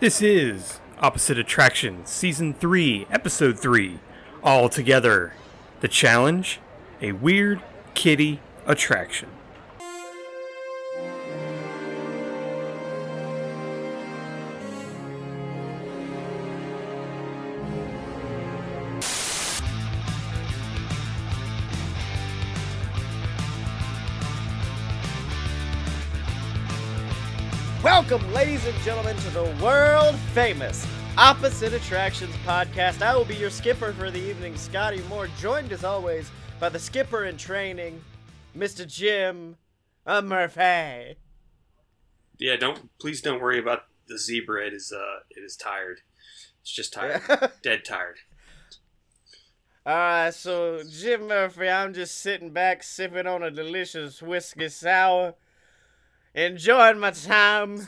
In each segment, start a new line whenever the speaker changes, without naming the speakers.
This is Opposite Attraction, Season 3, Episode 3. All together. The challenge a weird kitty attraction.
Welcome, ladies and gentlemen, to the world famous Opposite Attractions podcast. I will be your skipper for the evening, Scotty Moore, joined as always by the skipper in training, Mr. Jim uh, Murphy.
Yeah, don't please don't worry about the zebra. It is uh it is tired. It's just tired. Dead tired.
Alright, so Jim Murphy, I'm just sitting back sipping on a delicious whiskey sour, enjoying my time.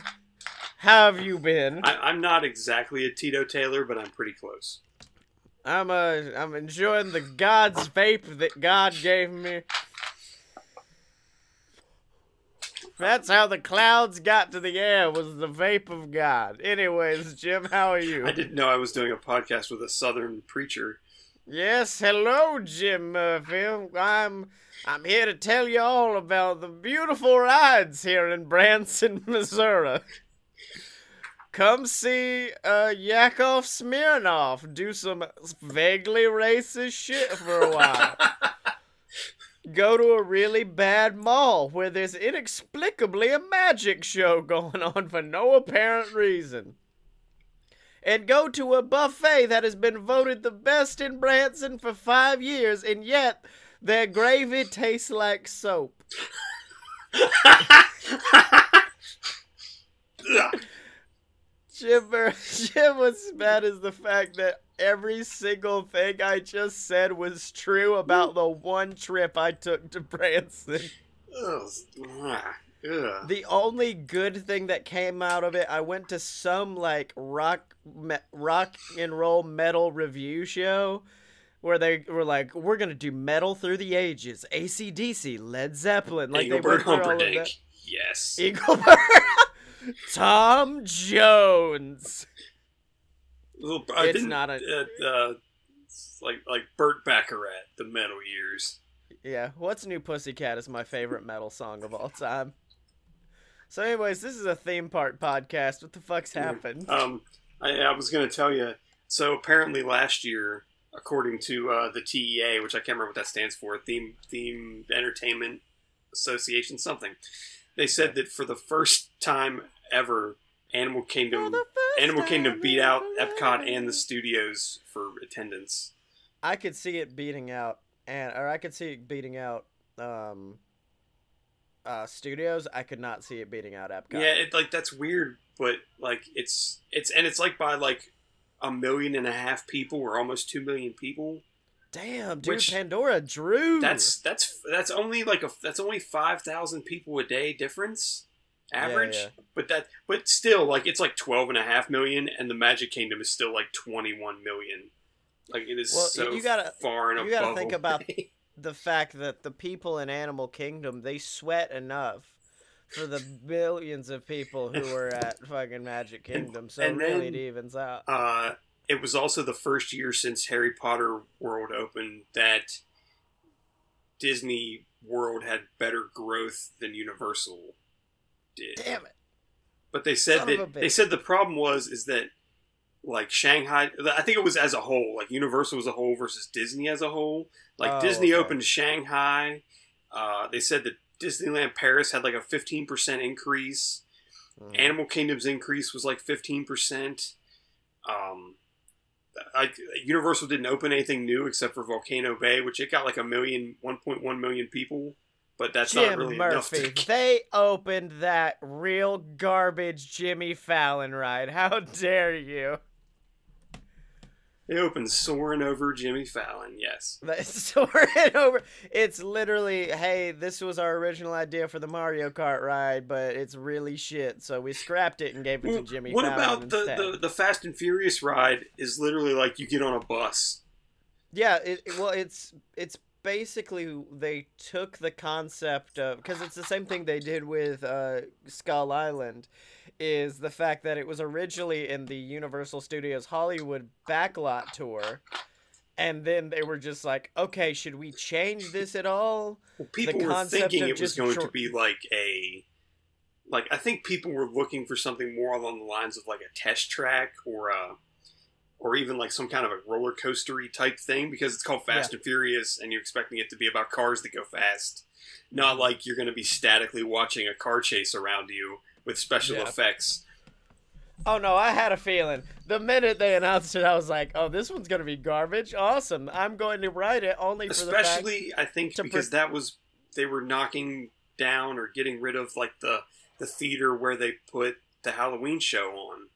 How have you been?
I, I'm not exactly a Tito Taylor, but I'm pretty close.
I'm uh I'm enjoying the God's vape that God gave me. That's how the clouds got to the air was the vape of God. Anyways, Jim, how are you?
I didn't know I was doing a podcast with a Southern preacher.
Yes, hello, Jim Murphy. I'm I'm here to tell you all about the beautiful rides here in Branson, Missouri. Come see uh, Yakov Smirnoff do some vaguely racist shit for a while. Go to a really bad mall where there's inexplicably a magic show going on for no apparent reason. And go to a buffet that has been voted the best in Branson for five years, and yet their gravy tastes like soap. Jim, Jim, what's bad is the fact that every single thing I just said was true about the one trip I took to Branson.
Oh, Ugh.
The only good thing that came out of it, I went to some like rock me- rock and roll metal review show where they were like, "We're gonna do metal through the ages, ACDC, Led Zeppelin." Like
Engelbert
they went through all of that.
Humperdinck. Yes.
Engelbert, Tom Jones.
I
It's
didn't-
a-
uh, uh, like like Burt Bacharach, the metal years.
Yeah, What's New Pussycat is my favorite metal song of all time. So, anyways, this is a theme park podcast. What the fuck's happened?
Um, I, I was going to tell you. So apparently, last year, according to uh, the TEA, which I can't remember what that stands for, Theme Theme Entertainment Association, something. They said that for the first time ever, Animal Kingdom Animal Kingdom beat out. Epcot and the studios for attendance.
I could see it beating out, and or I could see it beating out um, uh, studios. I could not see it beating out Epcot.
Yeah, it, like that's weird, but like it's it's and it's like by like a million and a half people or almost two million people.
Damn, dude,
Which-
Pandora drew.
That's that's that's only like a that's only five thousand people a day difference average.
yeah.
But that but still like it's like twelve and a half million, and the Magic Kingdom is still like twenty one million. Like it is
Well,
so
you gotta-
far and
you gotta think about- the fact that the people in Animal Kingdom they sweat enough for the billions of people who were at fucking Magic Kingdom. So
and
really,
then-
it evens out.
uh, it was also the first year since Harry Potter World opened that Disney World had better growth than Universal did.
Damn it!
But they said
Son
that they said the problem was is that like Shanghai, I think it was as a whole, like Universal as a whole versus Disney as a whole. Like
Oh,
Disney
okay.
opened Shanghai. Uh, they said that Disneyland Paris had like a fifteen percent increase.
Mm.
Animal Kingdom's increase was like fifteen percent. Um, I, Universal didn't open anything new except for Volcano Bay, which it got like a million, 1.1 million people, but that's not really
Murphy,
enough. To,
they opened that real garbage Jimmy Fallon ride. How dare you?
They opened soaring over Jimmy Fallon. Yes.
Soaring over. It's literally, hey, this was our original idea for the Mario Kart ride, but it's really shit, so we scrapped it and gave it to
Well,
Jimmy
what
Fallon
about the, the the Fast and Furious ride? Is literally like you get on a bus.
Yeah, it, it- well, it's it's basically they took the concept of because it's the same thing they did with uh, Skull Island, is the fact that it was originally in the Universal Studios Hollywood backlot tour, and then they were just like, okay, should we change this at all?
Well, people were thinking it was going to be like a, like I think people were looking for something more along the lines of like a test track or a, or even like some kind of a roller coastery type thing because it's called Fast and Furious and you're expecting it to be about cars that go fast, not
Mm-hmm.
like you're going to be statically watching a car chase around you with special
Yeah.
effects.
Oh no, I had a feeling. The minute they announced it, I was like, "Oh, this one's gonna be garbage. Awesome! I'm going to write it only for the
especially I think because
pre-
that was they were knocking down or getting rid of like the the theater where they put the Halloween show on.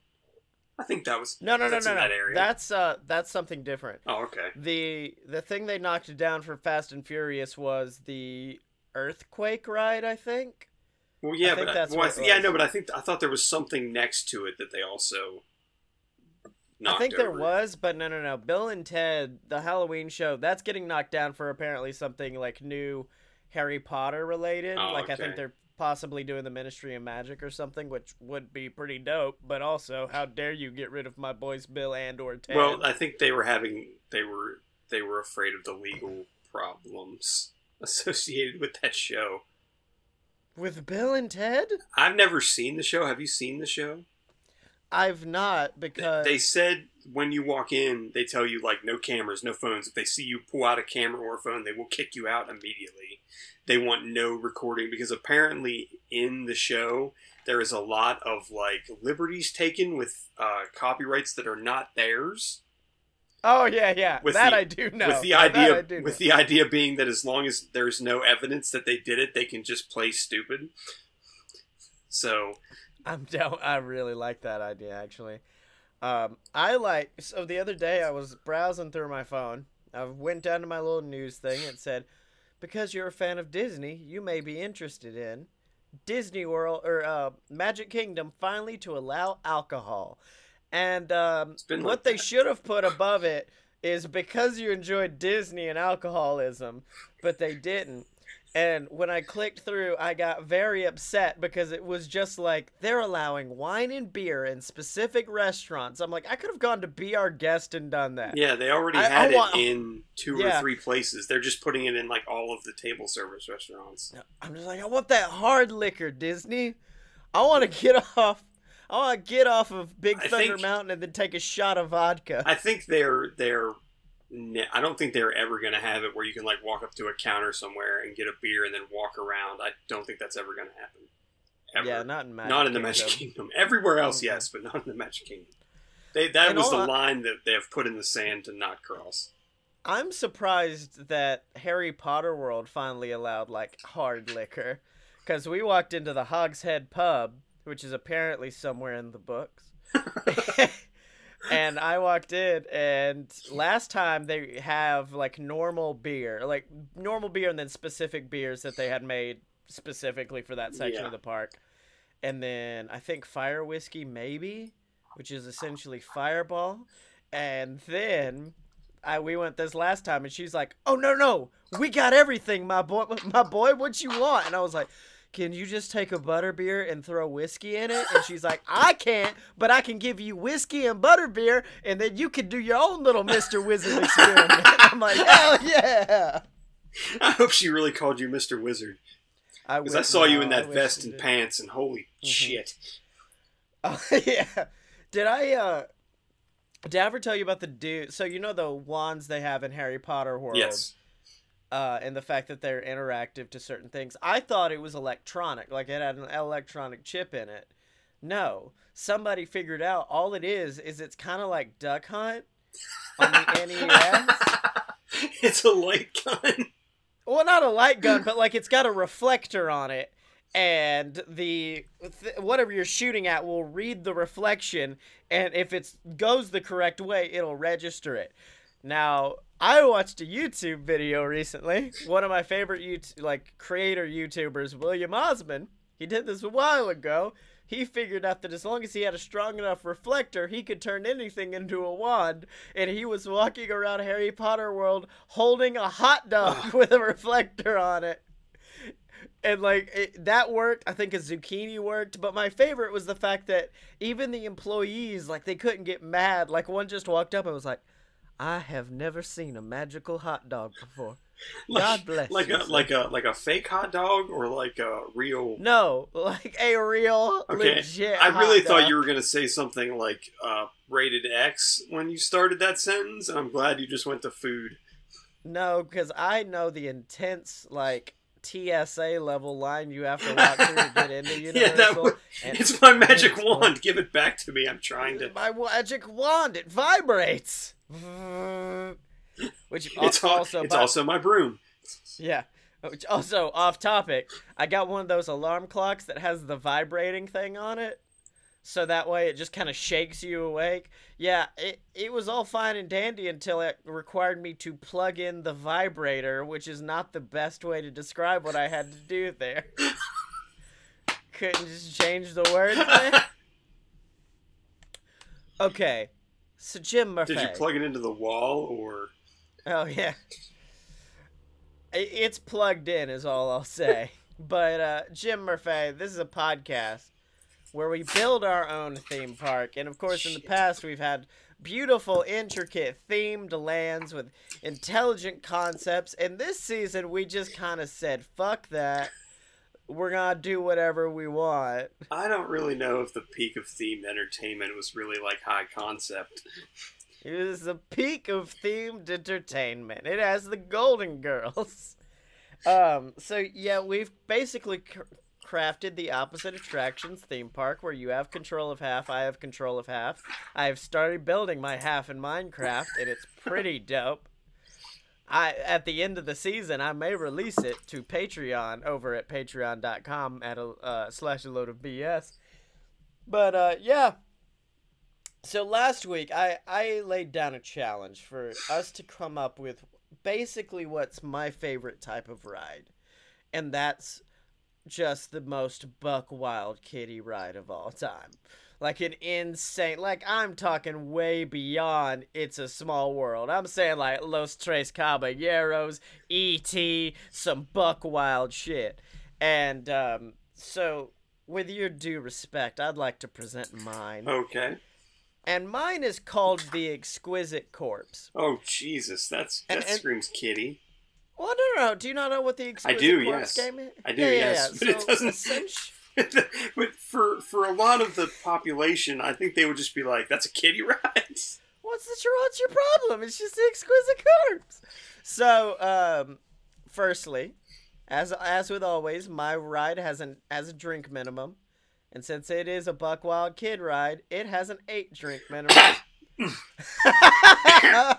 I think that was
No, no, no,
that's
no, no.
that area.
That's uh, that's something different.
oh okay.
The the thing they knocked down for Fast and Furious was the earthquake ride. I think.
Well, yeah,
think
but
that's
well, I th- yeah, I know, but I think I thought there was something next to it that they also.
I think there was, but no, no, no. Bill and Ted, the Halloween show, that's getting knocked down for apparently something like new Harry Potter related.
Oh,
like I think they're possibly doing the Ministry of Magic or something, which would be pretty dope. But also, how dare you get rid of my boys Bill and or Ted?
Well, I think they were having they were they were afraid of the legal problems associated with that show.
With Bill and Ted,
I've never seen the show. Have you seen the show?
I've not because
they said when you walk in, they tell you like no cameras, no phones. If they see you pull out a camera or a phone, they will kick you out immediately. They want no recording because apparently in the show there is a lot of like liberties taken with uh, copyrights that are not theirs.
oh yeah, yeah,
With
that
the-
I do know.
with the idea, with
know.
the idea being that as long as there's no evidence that they did it, they can just play stupid. So
I'm down. I really like that idea actually. Um, I like so the other day I was browsing through my phone. I went down to my little news thing. It said, "Because you're a fan of Disney, you may be interested in Disney World or uh, Magic Kingdom finally to allow alcohol." And um, what
like
they should have put above it is because you enjoyed Disney and alcoholism, but they didn't. And when I clicked through, I got very upset because it was just like they're allowing wine and beer in specific restaurants. I'm like, I could have gone to be our guest and done that.
yeah, they already
I- I
had
want-
it in two
Yeah.
or three places. They're just putting it in like all of the table service restaurants.
I'm just like, I want that hard liquor, Disney. I want to get off. I want to get off of Big Thunder
think-
Mountain and then take a shot of vodka.
I think they're they're. I don't think they're ever going to have it where you can like walk up to a counter somewhere and get a beer and then walk around. I don't think that's ever going to happen. Ever.
Yeah, not in Magic
not in the Magic Kingdom. Everywhere else,
Mhm.
yes, but not in the Magic Kingdom. They, that
And
was the
I-
line that they have put in the sand to not cross.
I'm surprised that Harry Potter World finally allowed like hard liquor, because we walked into the Hog's Head Pub, which is apparently somewhere in the books, and I walked in, and last time they have like normal beer, like normal beer, and then specific beers that they had made specifically for that section
Yeah.
of the park, and then I think fire whiskey maybe, which is essentially Fireball, and then I we went this last time, and she's like, "Oh no, no, we got everything, my boy, my boy. What you want?" And I was like, "Can you just take a butter beer and throw whiskey in it?" And she's like, "I can't, but I can give you whiskey and butter beer, and then you can do your own little Mister Wizard experiment." I'm like, "Hell yeah!"
I hope she really called you Mr. Wizard.
I
Because I saw you in that vest and pants, and holy
Mhm.
shit.
Oh, yeah. Did I uh did I ever tell you about the dude? So you know the wands they have in Harry Potter World,
Yes.
Uh, and the fact that they're interactive to certain things. I thought it was electronic, like it had an electronic chip in it. No, somebody figured out all it is is it's kind of like Duck Hunt on the NES.
it's a light gun.
Well, not a light gun, but like it's got a reflector on it, and the th- whatever you're shooting at will read the reflection, and if it goes the correct way, it'll register it. Now, I watched a YouTube video recently. One of my favorite YouTube, like creator YouTubers, William Osman. He did this a while ago. he figured out that as long as he had a strong enough reflector, he could turn anything into a wand. And he was walking around Harry Potter world holding a hot dog with a reflector on it. And like it, that worked. I think a zucchini worked, but my favorite was the fact that even the employees, like they couldn't get mad. Like one just walked up and was like, "I have never seen a magical hot dog before." God bless
like
you,
a
sir.
like a like a fake hot dog or like a real.
No, like a real
Okay,
legit.
I really thought
dog.
you were gonna say something like uh, rated X when you started that sentence, and I'm glad you just went to food.
No, because I know the intense like TSA level line you have to walk through to get into Universal.
yeah, that w-
and-
it's my magic
it's
wand. Give it back to me. I'm trying to.
My magic wand, it vibrates. Which
It's al-
also,
it's
by-
also my broom.
yeah. Which also off topic. I got one of those alarm clocks that has the vibrating thing on it, so that way it just kind of shakes you awake. Yeah, it it was all fine and dandy until it required me to plug in the vibrator, which is not the best way to describe what I had to do there. Couldn't just change the words. there? Okay, so Jim Murphy.
Did you plug it into the wall or?
Oh yeah. It's plugged in is all I'll say. but uh Jim Murphy, this is a podcast where we build our own theme park. And of course in the past we've had beautiful, intricate themed lands with intelligent concepts. And this season we just kind of said, fuck that. We're gonna do whatever we want.
I don't really know if the peak of themed entertainment was really like high concept.
It is the peak of themed entertainment. It has the Golden Girls. Um, so yeah, we've basically cr- crafted the opposite attractions theme park where you have control of half, I have control of half. I have started building my half in Minecraft, and it's pretty dope. I at the end of the season, I may release it to Patreon over at patreon.com at a uh, slash a load of BS. But uh, yeah, so last week, I, I laid down a challenge for us to come up with basically what's my favorite type of ride. And that's just the most buck wild kitty ride of all time. Like an insane, like I'm talking way beyond It's a Small World. I'm saying like Los Tres Caballeros, E.T., some buck wild shit. And um, so, with your due respect, I'd like to present mine
Okay.
and mine is called the Exquisite Corpse.
Oh Jesus, that's that
And- and-
screams kitty.
Well, no, no, no. Do you not know what the Exquisite
do,
Corpse
yes.
game is?
I do,
Yeah, yeah,
yes,
yeah.
but it doesn't-
essenti-
but for for a lot of the population, I think they would just be like, "That's a kitty ride."
What's the what's your problem? It's just the Exquisite Corpse. So, um, firstly, as as with always, my ride has an has a drink minimum, and since it is a Buck Wild Kid ride, it has an eight drink minimum.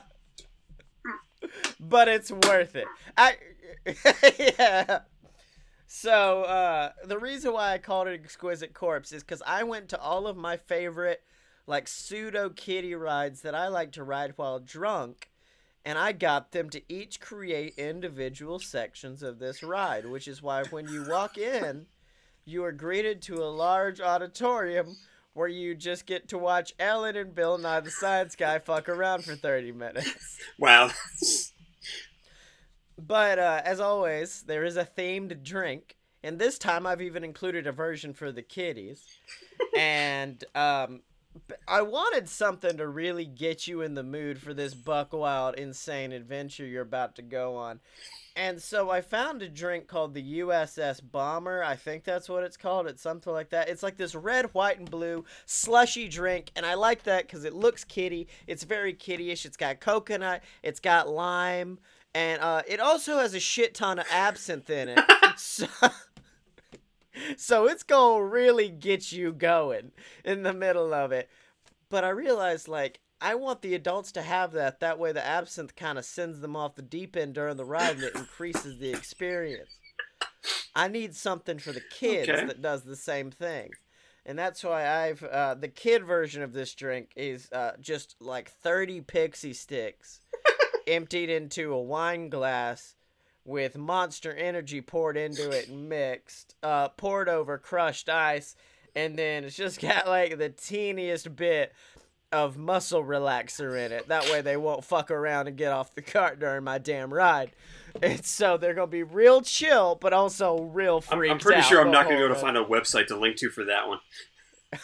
but it's worth it. I yeah. So uh, the reason why I called it Exquisite Corpse is because I went to all of my favorite like pseudo kitty rides that I like to ride while drunk, and I got them to each create individual sections of this ride, which is why when you walk in, you are greeted to a large auditorium where you just get to watch Ellen and Bill Nye the Science Guy fuck around for 30 minutes.
Wow.
But uh, as always, there is a themed drink, and this time I've even included a version for the kiddies. and um, I wanted something to really get you in the mood for this buck wild, insane adventure you're about to go on. And so I found a drink called the USS Bomber. I think that's what it's called. It's something like that. It's like this red, white, and blue slushy drink, and I like that because it looks kitty. It's very kittyish. It's got coconut. It's got lime, and uh, it also has a shit ton of absinthe in it. so, so it's gonna really get you going in the middle of it. But I realized like I want the adults to have that. That way, the absinthe kind of sends them off the deep end during the ride, and it increases the experience. I need something for the kids
Okay.
that does the same thing, and that's why I've uh, the kid version of this drink is uh, just like thirty pixie sticks emptied into a wine glass with monster energy poured into it and mixed, uh, poured over crushed ice, and then it's just got like the teeniest bit of muscle relaxer in it. That way they won't fuck around and get off the cart during my damn ride. And so they're gonna be real chill, but also real
I'm, I'm pretty sure I'm not going to
whole
be able to find a website to link to for that one.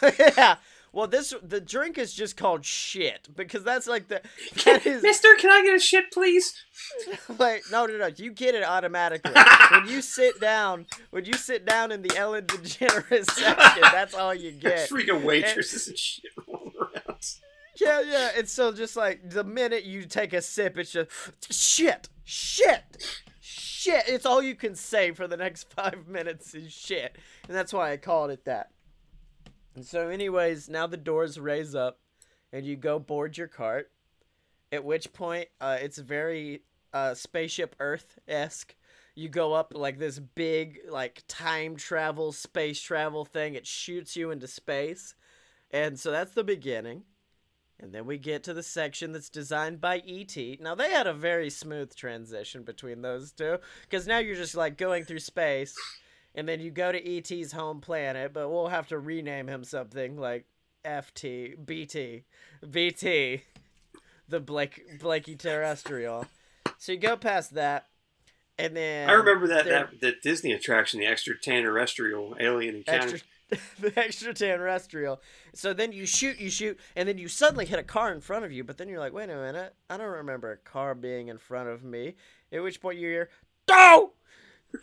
yeah. Well, this the drink is just called shit because that's like the that is
Mister, can I get a shit, please?
like no no no you get it automatically when you sit down when you sit down in the Ellen DeGeneres section that's all you get.
Freaking waitresses and shit rolling around.
Yeah yeah it's so just like the minute you take a sip it's just shit shit shit it's all you can say for the next five minutes is shit and that's why I called it that. And so, anyways, now the doors raise up, and you go board your cart. At which point, uh, it's very uh, spaceship Earth esque. You go up like this big, like time travel, space travel thing. It shoots you into space, and so that's the beginning. And then we get to the section that's designed by E.T. Now they had a very smooth transition between those two, because now you're just like going through space and then you go to ET's home planet, but we'll have to rename him something like FT, BT, BT, the Blake Blakey Terrestrial. So you go past that, and then
I remember that,
there-
that that Disney attraction, the extraterrestrial alien encounter.
extra the extraterrestrial. So then you shoot, you shoot, and then you suddenly hit a car in front of you. But then you're like, wait a minute, I don't remember a car being in front of me. At which point you hear, "Go!"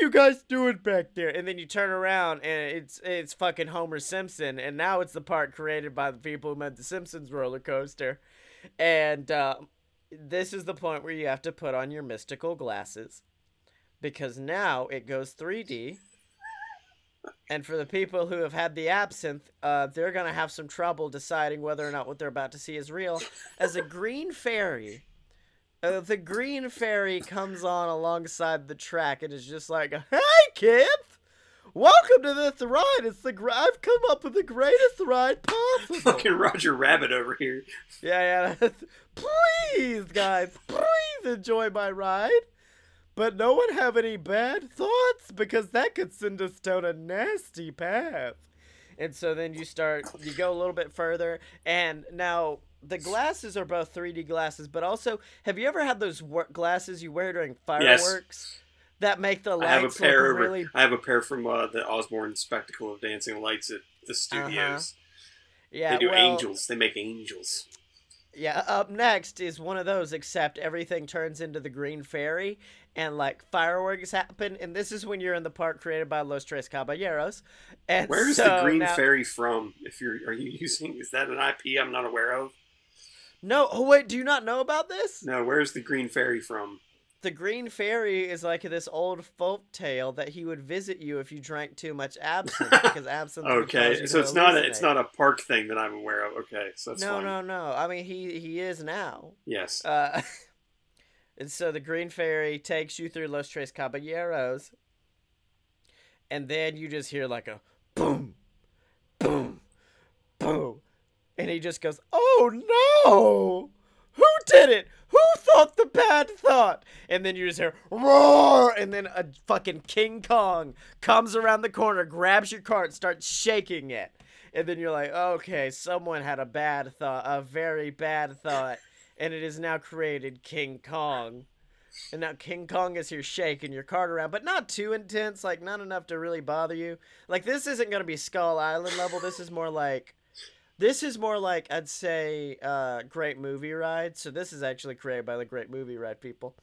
you guys doing back there? And then you turn around and it's it's fucking Homer Simpson, and now it's the part created by the people who made the Simpsons roller coaster, and uh, this is the point where you have to put on your mystical glasses, because now it goes 3D. And for the people who have had the absinthe, uh, they're gonna have some trouble deciding whether or not what they're about to see is real. As a green fairy uh, the green fairy comes on alongside the track and is just like, "Hey kids, welcome to this ride. It's the gr- I've come up with the greatest ride possible."
Fucking Roger Rabbit over here.
yeah, yeah. please, guys, please enjoy my ride. But no one have any bad thoughts because that could send us down a nasty path. And so then you start, you go a little bit further, and now the glasses are both 3D glasses, but also, have you ever had those wor- glasses you wear during fireworks that make the
I have a
lights
pair.
look
Over,
really?
I have a pair from uh, the Osborne Spectacle of Dancing Lights at the studios.
Yeah,
they do
well,
angels. They make angels.
Yeah, up next is one of those, except everything turns into the Green Fairy, and like fireworks happen, and this is when you're in the park created by Los Tres Caballeros. And
Where's
so
the Green
now-
Fairy from? If you're, are you using? Is that an IP I'm not aware of?
No, oh wait, do you not know about this?
No. Where's the Green Fairy from?
The Green Fairy is like this old folk tale that he would visit you if you drank too much absinthe, because absinthe.
Okay, so it's not a, it's not a park thing that I'm aware of. Okay, so that's
No,
fine.
no, no. I mean, he he is now.
Yes.
Uh, and so the Green Fairy takes you through Los Tres Caballeros, and then you just hear like a boom, boom, boom, and he just goes, "Oh no! Who did it? Who thought the bad thought?" And then you just hear roar, and then a fucking King Kong comes around the corner, grabs your cart, starts shaking it. And then you're like, okay, someone had a bad thought, a very bad thought, and it has now created King Kong. And now King Kong is here shaking your cart around, but not too intense, like not enough to really bother you. Like this isn't gonna be Skull Island level. This is more like, this is more like I'd say, uh, Great Movie Ride. So this is actually created by the Great Movie Ride people.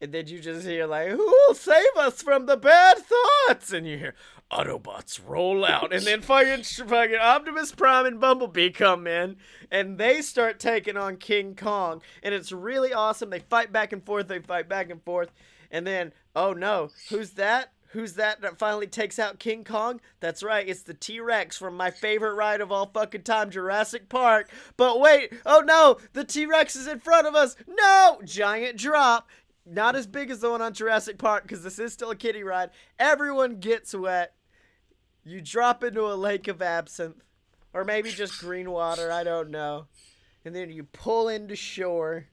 And then you just hear like, "Who will save us from the bad thoughts?" And you hear Autobots roll out, and then fucking fucking Optimus Prime and Bumblebee come in, and they start taking on King Kong, and it's really awesome. They fight back and forth, they fight back and forth, and then oh no, who's that? Who's that that finally takes out King Kong? That's right, it's the T Rex from my favorite ride of all fucking time, Jurassic Park. But wait, oh no, the T Rex is in front of us. No! Giant drop. Not as big as the one on Jurassic Park because this is still a kiddie ride. Everyone gets wet. You drop into a lake of absinthe, or maybe just green water, I don't know. And then you pull into shore.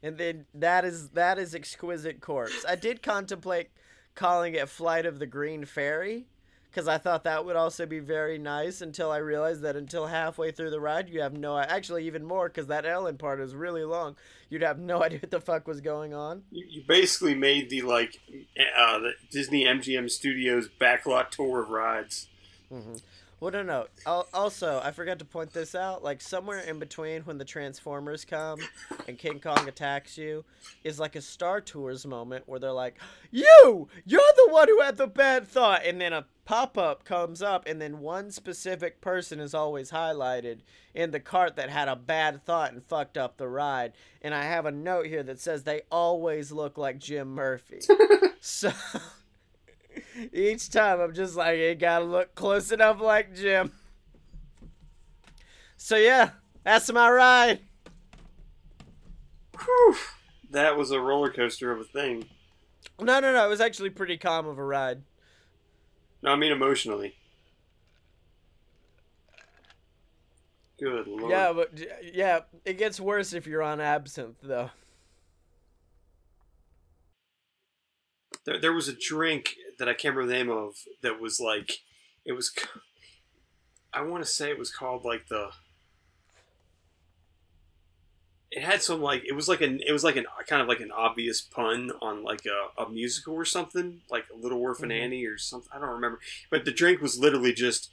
And then that is that is exquisite corpse. I did contemplate calling it Flight of the Green Fairy because I thought that would also be very nice until I realized that until halfway through the ride, you have no actually even more because that Ellen part is really long. You'd have no idea what the fuck was going on.
You, you basically made the like uh, the Disney MGM Studios backlot tour of rides.
Mm-hmm. Well, no, no. Al- Also, I forgot to point this out. Like somewhere in between when the Transformers come and King Kong attacks you, is like a Star Tours moment where they're like, "You, you're the one who had the bad thought," and then a pop-up comes up, and then one specific person is always highlighted in the cart that had a bad thought and fucked up the ride. And I have a note here that says they always look like Jim Murphy. so. Each time I'm just like, it gotta look close enough like Jim. So yeah, that's my ride.
Whew. That was a roller coaster of a thing.
No, no, no. It was actually pretty calm of a ride.
No, I mean emotionally. Good lord.
Yeah, but yeah, it gets worse if you're on absinthe, though.
There, there was a drink that I can't remember the name of that was like, it was. I want to say it was called like the. It had some like it was like an it was like an kind of like an obvious pun on like a, a musical or something like Little Orphan
Mhm.
Annie or something I don't remember but the drink was literally just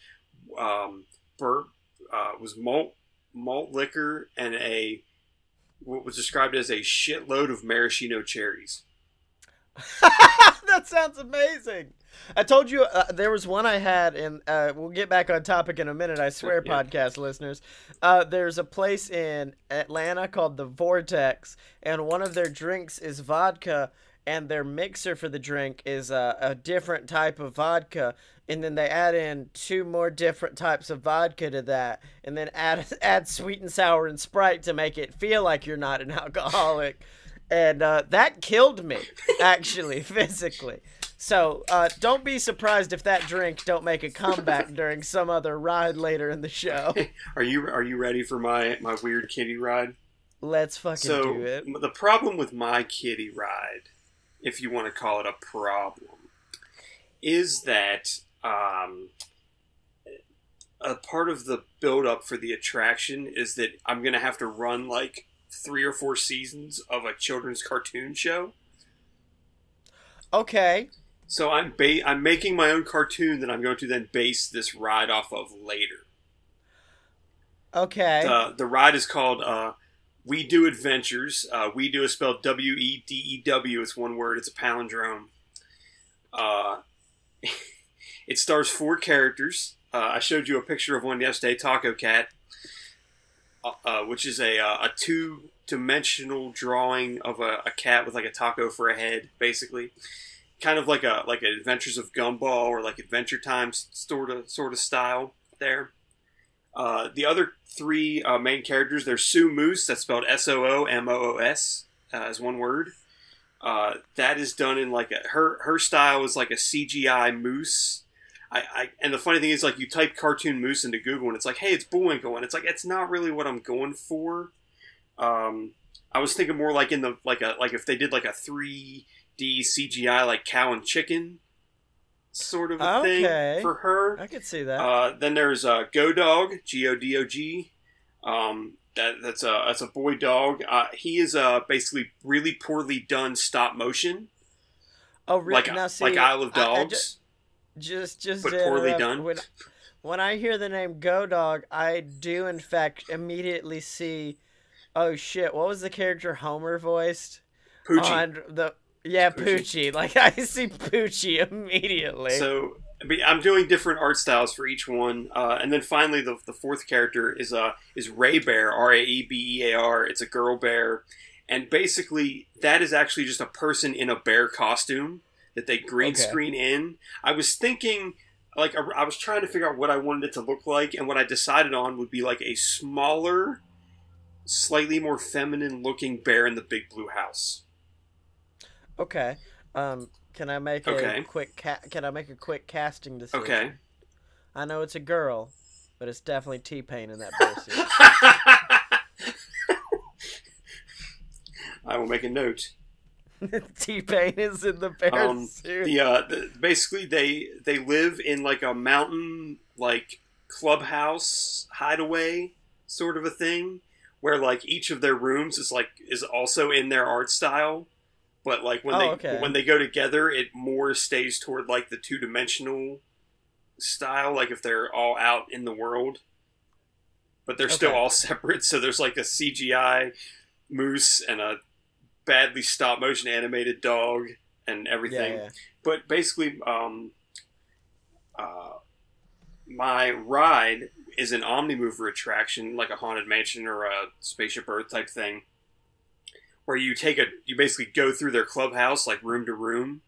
um, bur- uh, was malt malt liquor and a what was described as a shitload of maraschino cherries.
that sounds amazing. I told you uh, there was one I had, and uh, we'll get back on topic in a minute. I swear,
Yeah.
podcast listeners. Uh, there's a place in Atlanta called the Vortex, and one of their drinks is vodka, and their mixer for the drink is uh, a different type of vodka. And then they add in two more different types of vodka to that, and then add add sweet and sour and Sprite to make it feel like you're not an alcoholic. And uh, that killed me, actually, physically. So uh, don't be surprised if that drink don't make a comeback during some other ride later in the show.
Are you are you ready for my my weird kitty ride?
Let's fucking
so
do it.
the problem with my kitty ride, if you want to call it a problem, is that um, a part of the build up for the attraction is that I'm gonna have to run like three or four seasons of a children's cartoon show.
Okay.
So I'm ba- I'm making my own cartoon that I'm going to then base this ride off of later.
Okay.
The the ride is called uh, We Do Adventures. Uh, we Do is spelled W E D E W. It's one word. It's a palindrome. Uh, it stars four characters. Uh, I showed you a picture of one yesterday, Taco Cat, uh, uh, which is a uh, a two dimensional drawing of a, a cat with like a taco for a head, basically. Kind of like a like Adventures of Gumball or like Adventure Time sort of sort of style there. Uh, the other three uh, main characters, they're Sue Moose, that's spelled S O O M O O S, uh, as one word. Uh, that is done in like a her her style is like a CGI moose. I, I and the funny thing is like you type cartoon moose into Google and it's like hey it's Bullwinkle and it's like it's not really what I'm going for. Um, I was thinking more like in the like a like if they did like a three D CGI like cow and chicken sort of a
Okay.
thing for her.
I could see that.
Uh, then there's uh, Go Dog, G O D O G. Um, that that's a that's a boy dog. Uh, he is uh, basically really poorly done stop motion,
oh, really?
like
now, see,
like Isle of
I- I
Dogs.
Just just
but poorly done.
When, when I hear the name Go Dog, I do in fact immediately see. Oh shit! What was the character Homer voiced?
Poochie.
On the yeah,
Poochie.
Poochie. Like I see Poochie immediately.
So I'm doing different art styles for each one, uh, and then finally the, the fourth character is uh, is Ray Bear, R A E B E A R. It's a girl bear, and basically that is actually just a person in a bear costume that they green
Okay.
screen in. I was thinking, like, I was trying to figure out what I wanted it to look like, and what I decided on would be like a smaller, slightly more feminine looking bear in the big blue house.
okay. Um, can I make
Okay.
a quick ca- Can I make a quick casting decision?
Okay.
I know it's a girl, but it's definitely T Pain in that person.
I will make a note.
T Pain is in the bear
Um,
suit.
the, the basically they they live in like a mountain like clubhouse hideaway sort of a thing where like each of their rooms is like is also in their art style but like when
Oh,
they
okay.
when they go together it more stays toward like the two-dimensional style like if they're all out in the world but they're still all separate so there's like a CGI moose and a badly stop motion animated dog and
yeah,
everything
yeah.
but basically, um, uh, my ride is an Omnimover attraction, like a haunted mansion or a spaceship Earth type thing, where you take a you basically go through their clubhouse like room to room,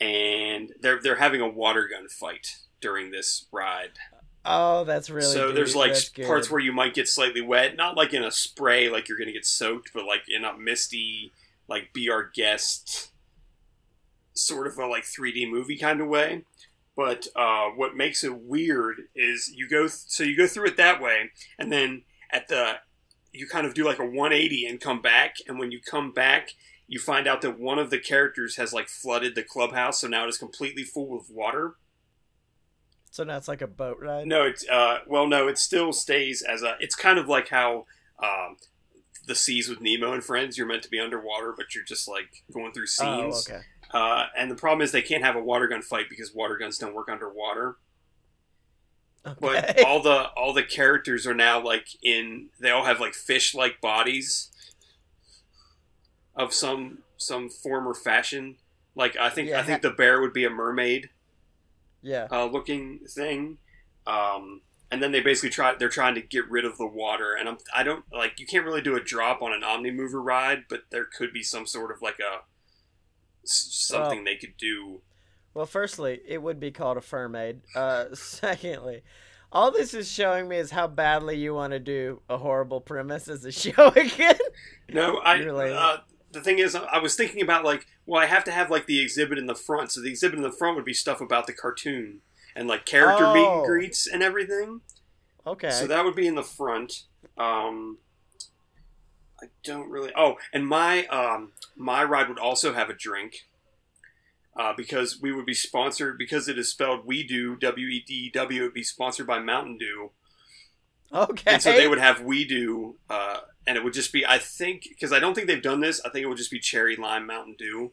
and they're they're having a water gun fight during this ride.
Oh, that's really.
so there's like
That's
parts
good.
where you might get slightly wet, not like in a spray, like you're gonna get soaked, but like in a misty, like be our guest, sort of a like 3D movie kind of way. But uh, what makes it weird is you go th- so you go through it that way, and then at the you kind of do like a 180 and come back, and when you come back. You find out that one of the characters has like flooded the clubhouse, so now it is completely full of water.
So now it's like a boat ride.
No, it's uh, well, no, it still stays as a. It's kind of like how um, the seas with Nemo and friends. You're meant to be underwater, but you're just like going through
Oh,
scenes.
okay.
Uh, and the problem is they can't have a water gun fight because water guns don't work underwater. But all the all the characters are now like in. They all have like fish like bodies of some some form or fashion. Like I think
Yeah,
I think the bear would be a mermaid
yeah.
uh, looking thing. Um, and then they basically try they're trying to get rid of the water and I'm, I don't like you can't really do a drop on an Omnimover ride, but there could be some sort of like a something they could do.
Well, firstly, it would be called a fermaid. Uh, secondly, all this is showing me is how badly you want to do a horrible premise as a show again.
No, I uh, the thing is I was thinking about like well I have to have like the exhibit in the front, so the exhibit in the front would be stuff about the cartoon and like character meet
Oh.
and greets and everything.
Okay.
So that would be in the front. Um, I don't really. Oh, and my um, my ride would also have a drink. Uh, because we would be sponsored because it is spelled we do W E D W it would be sponsored by Mountain Dew
okay.
and so they would have we do uh, and it would just be I think because I don't think they've done this I think it would just be cherry lime Mountain Dew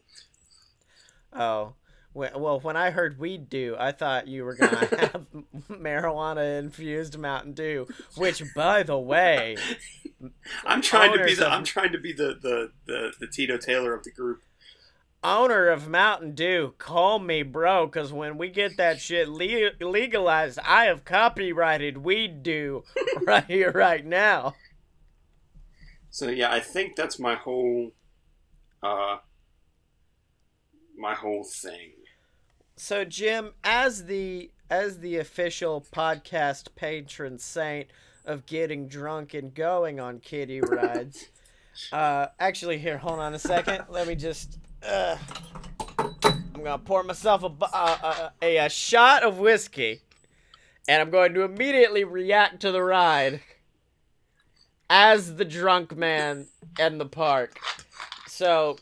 Oh. Well, when I heard weed do, I thought you were gonna have marijuana infused Mountain Dew, which, by the way,
I'm trying to be the I'm trying to be the the, the, the Tito Taylor of the group
owner of Mountain Dew, call me bro, cause when we get that shit le- legalized, I have copyrighted weed do right here, right now.
So yeah, I think that's my whole, uh, my whole thing.
So Jim, as the as the official podcast patron saint of getting drunk and going on kiddie rides, uh, actually, here, hold on a second. Let me just. Uh, I'm gonna pour myself a, uh, uh, a a shot of whiskey, and I'm going to immediately react to the ride as the drunk man in the park. So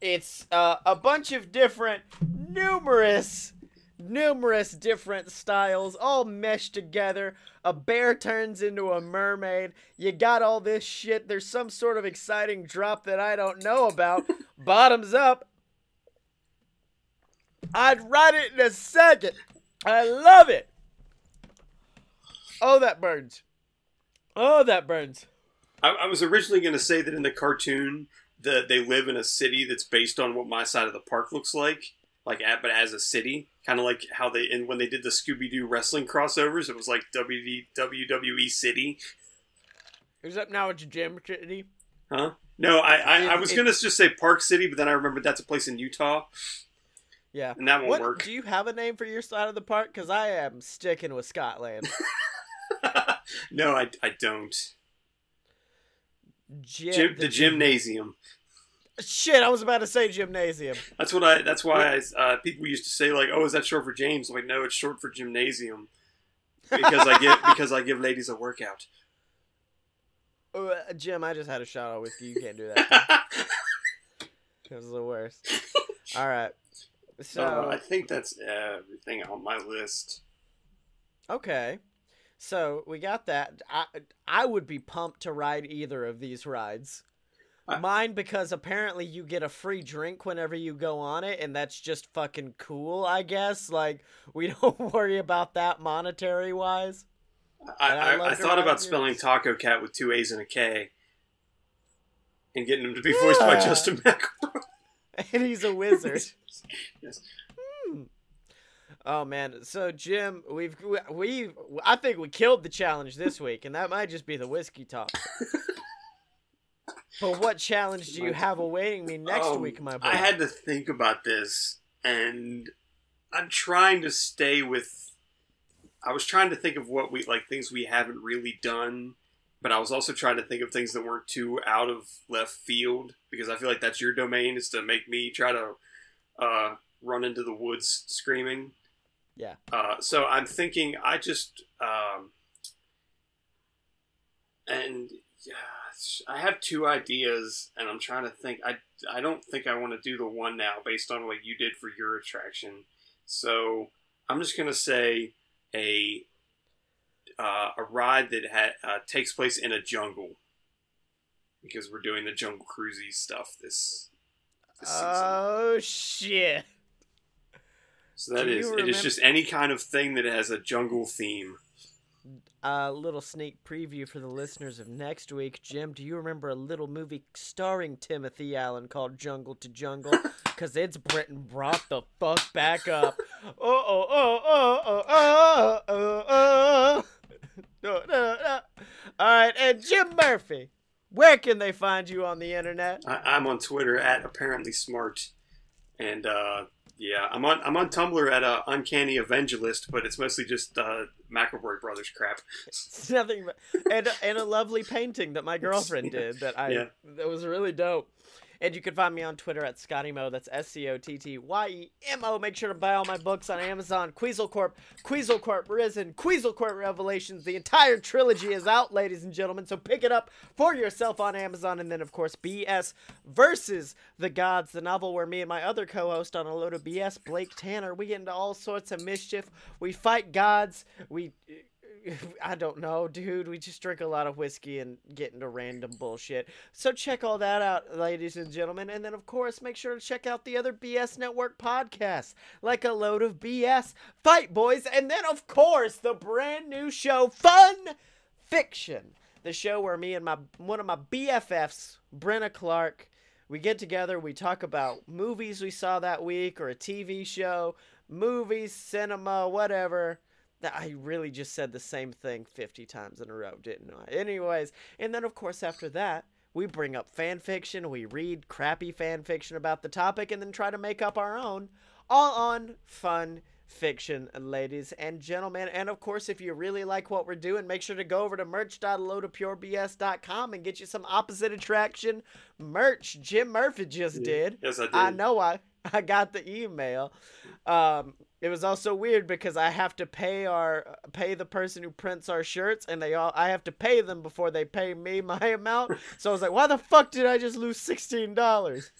it's uh, a bunch of different, numerous, numerous different styles all meshed together. A bear turns into a mermaid. You got all this shit. There's some sort of exciting drop that I don't know about. Bottoms up. I'd ride it in a second. I love it. Oh, that burns. Oh, that burns.
I, I was originally going to say that in the cartoon, that they live in a city that's based on what my side of the park looks like, like at, but as a city, kind of like how they and when they did the Scooby Doo wrestling crossovers, it was like WD, WWE City,
Is that now it's Jim City?
huh? No, I I, I was
it-
going to just say Park City, but then I remembered that's a place in Utah,
Yeah.
and that won't
What
work.
do you have a name for your side of the park? Because I am sticking with Scotland.
no, I, I don't.
Gym,
Gym, the gymnasium.
Shit, I was about to say gymnasium.
That's what I. That's why I, uh, people used to say like, "Oh, is that short for James?" I'm like, no, it's short for gymnasium because I give because I give ladies a workout.
Uh, Jim, I just had a shot of whiskey. You You can't do that. It was the worst. All right. So
Uh, I think that's everything on my list.
okay. So we got that. I I would be pumped to ride either of these rides.
I-
Mine because apparently you get a free drink whenever you go on it, and that's just fucking cool. I guess like we don't worry about that monetary wise.
I,
I
I, thought about spelling. Taco Cat with two A's and a K, and getting him to be voiced by Justin McElroy.
and he's a wizard.
yes. Hmm.
Oh man, so Jim, we've we, we I think we killed the challenge this week, and that might just be the whiskey talk. But what challenge do you have awaiting me next
Um,
week, my boy?
I had to think about this, and I'm trying to stay with. I was trying to think of what we like things we haven't really done, but I was also trying to think of things that weren't too out of left field because I feel like that's your domain is to make me try to uh, run into the woods screaming.
Yeah.
Uh, so I'm thinking I just um, and yeah, I have two ideas, and I'm trying to think. I I don't think I want to do the one now based on what you did for your attraction. So I'm just gonna say a uh, a ride that ha- uh, takes place in a jungle because we're doing the jungle cruisy stuff this, this season.
oh shit!
So that is it is just any kind of thing that has a jungle theme.
A little sneak preview for the listeners of next week. Jim, do you remember a little movie starring Timothy Allen called Jungle to Jungle? Because it's Britain brought the fuck back up. Oh, oh, oh, oh, oh, oh, oh, oh. No, no, no. All right, and Jim Murphy, where can they find you on the internet?
I, I'm on Twitter at apparently smart, and uh, yeah, I'm on I'm on Tumblr at uh, uncanny evangelist, but it's mostly just uh, McElroy Brothers crap.
It's nothing but and and a lovely painting that my girlfriend did that I
Yeah.
that was really dope. And you can find me on Twitter at Scotty Mo. That's S C O T T Y E M O. Make sure to buy all my books on Amazon. Queasel Corp, Queasel Corp Risen, Queasel Corp Revelations. The entire trilogy is out, ladies and gentlemen. So pick it up for yourself on Amazon. And then, of course, BS versus the Gods, the novel where me and my other co-host on a load of BS, Blake Tanner, we get into all sorts of mischief. We fight gods. We I don't know, dude. We just drink a lot of whiskey and get into random bullshit. So check all that out, ladies and gentlemen. And then, of course, make sure to check out the other BS Network podcasts, like A Load of BS, Fight Boys, and then, of course, the brand new show, Fun Fiction. The show where me and my one of my BFFs, Brenna Clark, we get together, we talk about movies we saw that week or a TV show, movies, cinema, whatever. That I really just said the same thing 50 times in a row, didn't I? Anyways, and then of course after that, we bring up fan fiction, we read crappy fan fiction about the topic and then try to make up our own all on fun fiction, ladies and gentlemen. And of course, if you really like what we're doing, make sure to go over to merch.loadofpurebs.com and get you some opposite attraction merch. Jim Murphy just did.
Yes, I did.
I know I I got the email. Um, it was also weird because I have to pay our pay the person who prints our shirts, and they all I have to pay them before they pay me my amount. So I was like, why the fuck did I just lose sixteen dollars?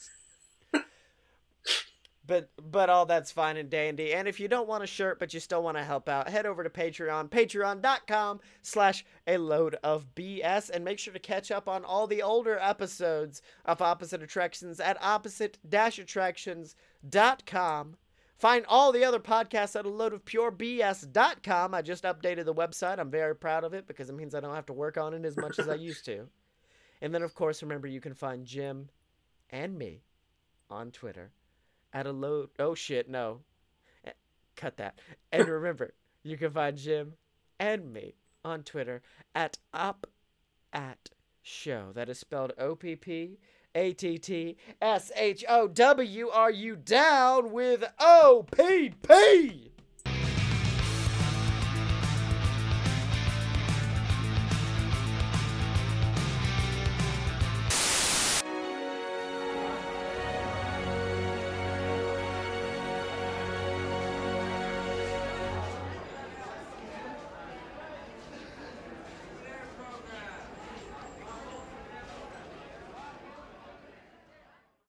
But but all that's fine and dandy. And if you don't want a shirt but you still want to help out, head over to Patreon, patreon.com slash a load of BS, and make sure to catch up on all the older episodes of Opposite Attractions at opposite-attractions.com. Find all the other podcasts at a load of purebs.com. I just updated the website. I'm very proud of it because it means I don't have to work on it as much as I used to. And then, of course, remember you can find Jim and me on Twitter at a load. Oh shit, no. Eh, Cut that. And remember, you can find Jim and me on Twitter at op at show. That is spelled O P P A T T S H O W. Are you down with O P P?